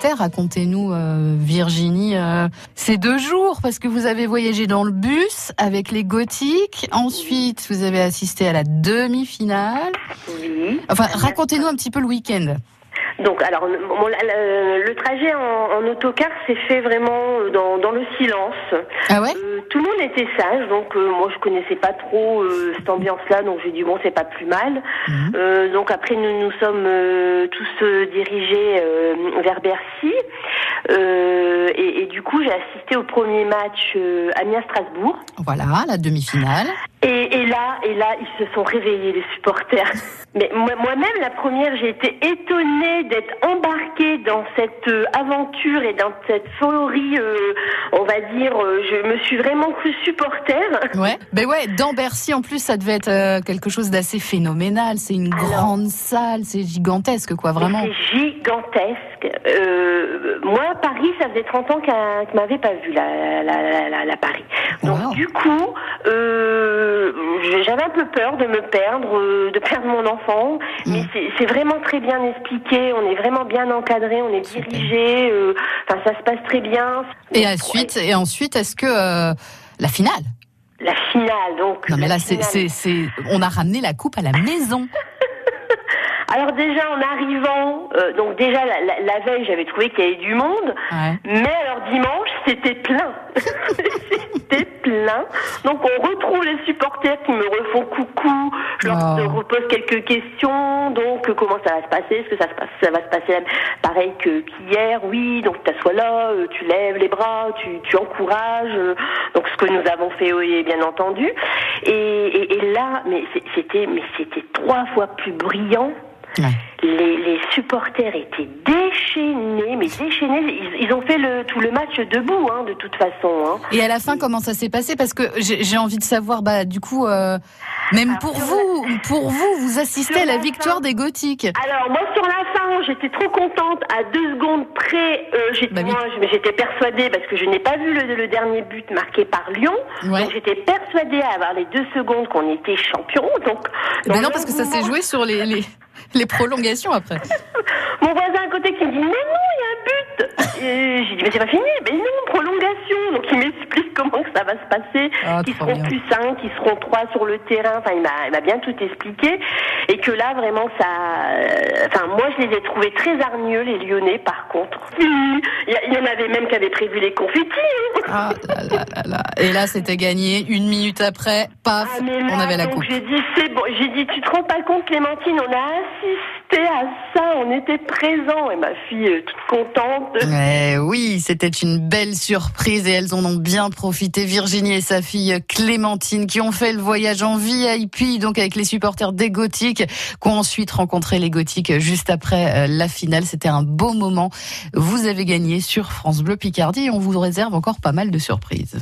Racontez-nous, euh, Virginie, euh, ces deux jours, parce que vous avez voyagé dans le bus avec les gothiques. Ensuite, vous avez assisté à la demi-finale. Oui. Enfin, racontez-nous un petit peu le week-end. Donc, alors, mon- le, le trajet en, en autocar s'est fait vraiment dans, dans le silence. Ah ouais Euh, tout le monde était sage, donc euh, moi je connaissais pas trop euh, cette ambiance-là, donc j'ai dit bon c'est pas plus mal. Mhm. Euh, donc après nous nous sommes euh, tous euh, dirigés euh, vers Bercy Euh, et, et du coup j'ai assisté au premier match euh, Amiens-Strasbourg. Voilà, la demi-finale. Et, et là, et là, ils se sont réveillés, les supporters. Mais moi- moi-même, la première, j'ai été étonnée d'être embarquée dans cette euh, aventure et dans cette folie, euh, on va dire. euh, je me suis vraiment crue supporter. Ouais. Ben ouais, dans Bercy, en plus, ça devait être euh, quelque chose d'assez phénoménal. C'est une Alors. grande salle, c'est gigantesque, quoi, vraiment. C'est gigantesque. Euh, moi, Paris, ça faisait 30 ans qu'un ne m'avait pas vu la, la, la, la- Paris. Donc Wow. du coup, euh, j'avais un peu peur de me perdre, euh, de perdre mon enfant. Mais Mm. c'est- vraiment très bien expliqué. On est vraiment bien encadré, on est dirigé. euh, Enfin, ça se passe très bien. Et Donc, ensuite, et ensuite, est-ce que euh, la finale? La finale, donc. Non, mais là, c'est, on a ramené la coupe à la maison. Alors déjà en arrivant, euh, donc déjà la, la- la veille, j'avais trouvé qu'il y avait du monde. Ouais. Mais alors dimanche, c'était plein. c'était plein. Donc on retrouve les supporters qui me refont coucou. Je leur Oh. repose quelques questions. Donc euh, comment ça va se passer? Est-ce que ça, se passe, ça va se passer pareil que qu'hier? Oui. Donc tu t'assois là, euh, tu lèves les bras, tu, tu encourages. donc ce que nous avons fait, oui, bien entendu. Et, et, et là, mais c'était, mais c'était trois fois plus brillant. Ouais. Les, les supporters étaient déchaînés, mais déchaînés. Ils, ils ont fait le, tout le match debout, hein, de toute façon. Hein. Et à la fin, comment ça s'est passé? Parce que j'ai, j'ai envie de savoir, bah, du coup, euh, même Alors, pour vous, pour vous, vous assistez sur à la la victoire fin- des Gothiques. Alors moi sur la fin, j'étais trop contente. À deux secondes près, euh, j'étais, Bah oui. persuadée parce que je n'ai pas vu le, le dernier but marqué par Lyon. Ouais. Donc j'étais persuadée à avoir les deux secondes qu'on était champion. Donc Ben dans non, parce que ça s'est joué sur les, les, les prolongations après. Mon voisin à côté qui me dit mais non, il y a un but. J'ai dit mais c'est pas fini. Mais non, prolongation. Donc il m'explique comment que ça va se passer. Ah, qu'ils trop seront bien. plus cinq, qu'ils seront trois sur le terrain. Enfin, il m'a, il m'a bien tout expliqué. Et que là vraiment ça. euh, Enfin, moi je les ai trouvés très hargneux les Lyonnais. Par contre, il y, a- il y en avait même qui avaient prévu les confettis. Ah là là là. Et là, c'était gagné. Une minute après, paf, Ah, on avait la coupe. J'ai dit, c'est bon. J'ai dit, tu te rends pas compte, Clémentine, on a assisté à ça, on était présents. Et ma fille, toute contente. Eh oui, c'était une belle surprise et elles en ont bien profité. Virginie et sa fille Clémentine qui ont fait le voyage en VIP, donc avec les supporters des Gothiques, qui ont ensuite rencontré les Gothiques juste après euh, la finale. C'était un beau moment. Vous avez gagné sur France Bleu Picardie et on vous réserve encore pas de surprises.